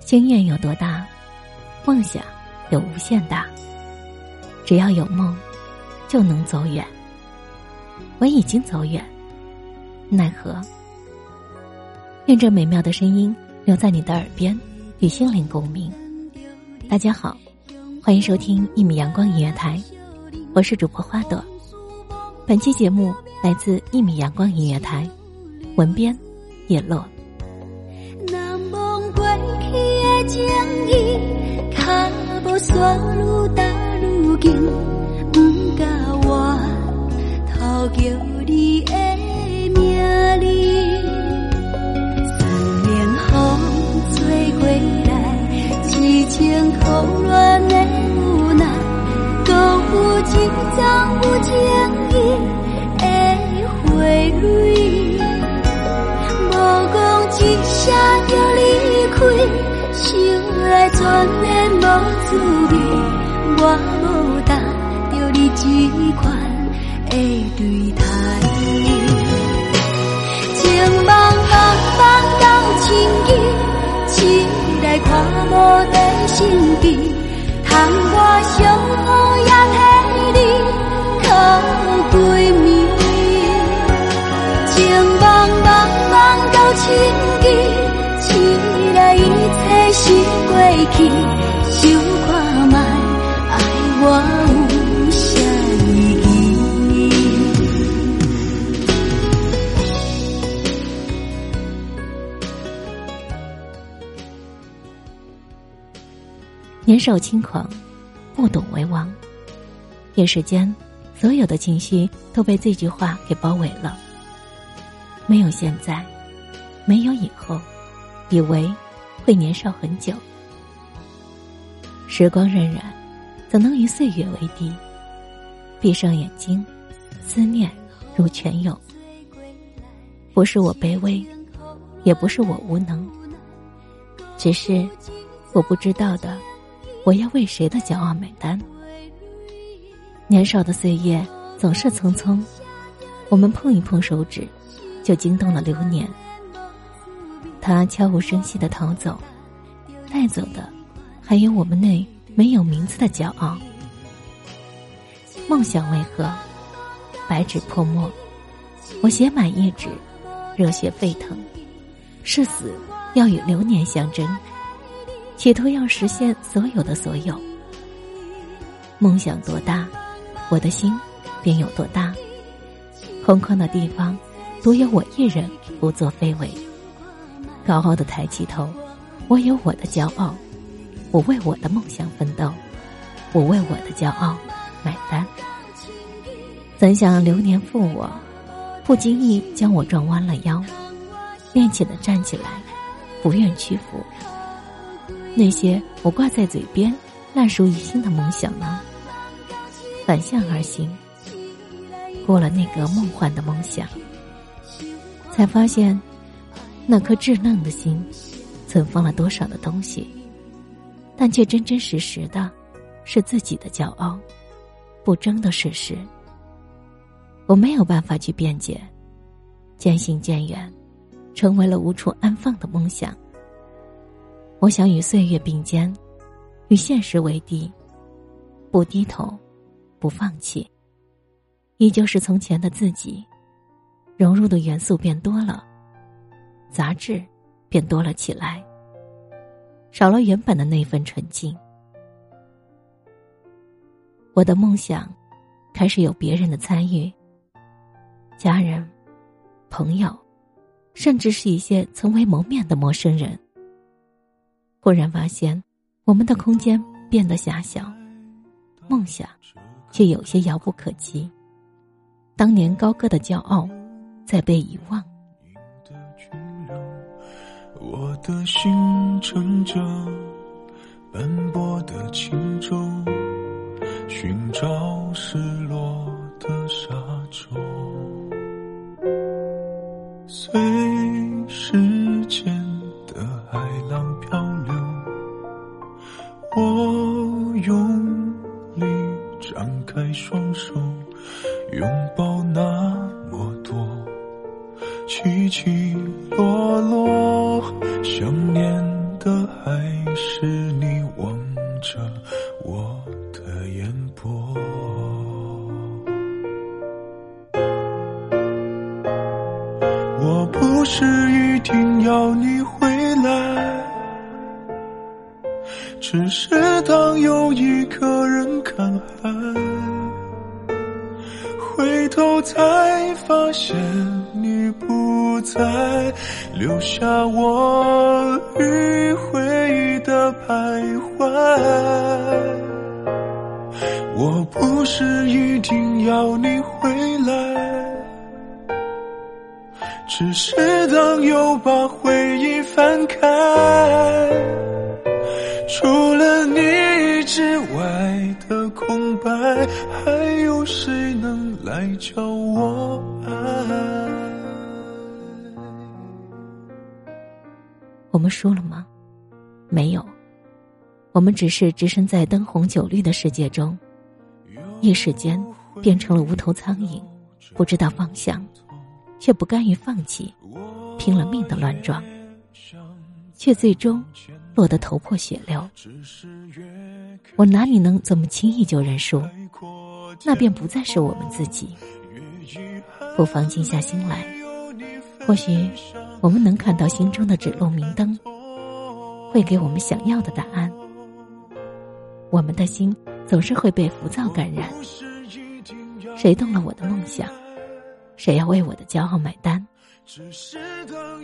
心愿有多大，梦想有无限大。只要有梦，就能走远。我已经走远，奈何？愿这美妙的声音留在你的耳边，与心灵共鸣。大家好，欢迎收听一米阳光音乐台，我是主播花朵。本期节目来自一米阳光音乐台，文编叶落。看无在心机，通我伤好去，想看卖爱我有啥意义？年少轻狂，不懂为王。一时间，所有的情绪都被这句话给包围了。没有现在，没有以后，以为会年少很久。时光荏苒，怎能与岁月为敌？闭上眼睛，思念如泉涌。不是我卑微，也不是我无能，只是我不知道的。我要为谁的骄傲买单？年少的岁月总是匆匆，我们碰一碰手指，就惊动了流年。他悄无声息的逃走，带走的还有我们那没有名字的骄傲。梦想为何？白纸泼墨，我写满一纸，热血沸腾，誓死要与流年相争。企图要实现所有的所有，梦想多大，我的心便有多大。空旷的地方，独有我一人不作非为。高傲的抬起头，我有我的骄傲，我为我的梦想奋斗，我为我的骄傲买单。怎想流年负我，不经意将我撞弯了腰，踉跄的站起来，不愿屈服。那些我挂在嘴边、烂熟于心的梦想呢？反向而行，过了那个梦幻的梦想，才发现，那颗稚嫩的心，存放了多少的东西，但却真真实实的，是自己的骄傲，不争的事实。我没有办法去辩解，渐行渐远，成为了无处安放的梦想。我想与岁月并肩，与现实为敌，不低头，不放弃。依旧是从前的自己，融入的元素变多了，杂质变多了起来，少了原本的那份纯净。我的梦想开始有别人的参与，家人、朋友，甚至是一些从未谋面的陌生人。忽然发现，我们的空间变得狭小，梦想却有些遥不可及。当年高歌的骄傲，在被遗忘。我的心乘着斑驳的轻舟，寻找失落的沙洲。随时间的海浪漂流，我用力张开双手。拥抱那么多起起落落，你回来，只是当有一个人看海。回头才发现你不在，留下我迂回的徘徊。我不是一定要你回来，只是当又把回忆翻开，除了你之外的空白，还有谁能？来教我爱。我们输了吗？没有，我们只是置身在灯红酒绿的世界中，一时间变成了无头苍蝇，不知道方向，却不甘于放弃，拼了命的乱撞，却最终落得头破血流。我哪里能这么轻易就认输？那便不再是我们自己。不妨静下心来，或许我们能看到心中的指路明灯，会给我们想要的答案。我们的心总是会被浮躁感染。谁动了我的梦想？谁要为我的骄傲买单？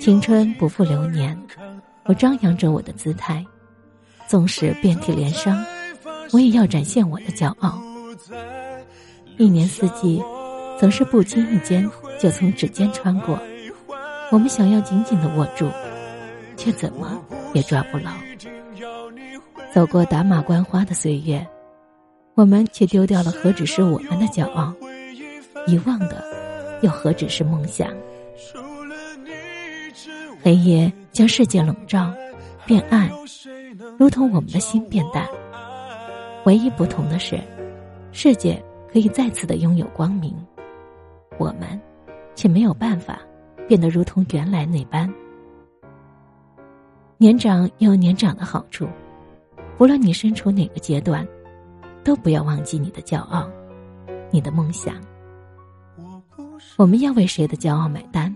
青春不负流年，我张扬着我的姿态，纵使遍体鳞伤，我也要展现我的骄傲。一年四季，总是不经意间就从指尖穿过。我们想要紧紧的握住，却怎么也抓不牢。走过打马观花的岁月，我们却丢掉了何止是我们的骄傲，遗忘的又何止是梦想？黑夜将世界笼罩，变暗，如同我们的心变淡。唯一不同的是，世界。可以再次的拥有光明，我们却没有办法变得如同原来那般。年长有年长的好处，无论你身处哪个阶段，都不要忘记你的骄傲，你的梦想。我们要为谁的骄傲买单，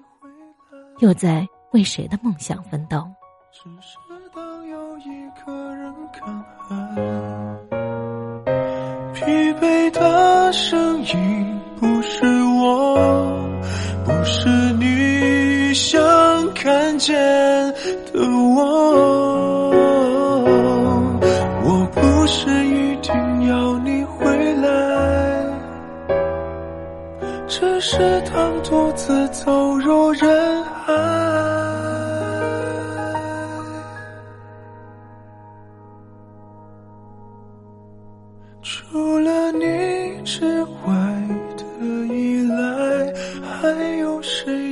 又在为谁的梦想奋斗？只是当有一个人看疲惫的声音不是我，不是你想看见是当独自走入人海。除了你之外的依赖，还有谁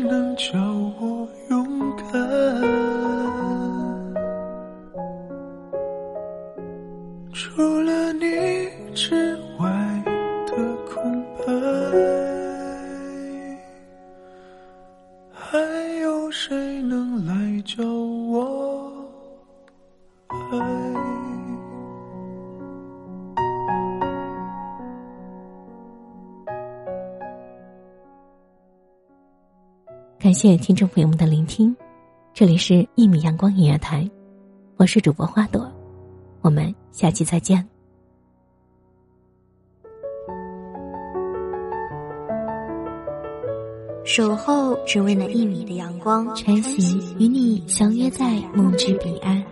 感谢听众朋友们的聆听这里是一米阳光音乐台我是主播花朵我们下期再见。守候只为那一米的阳光穿行与你相约在梦之彼岸。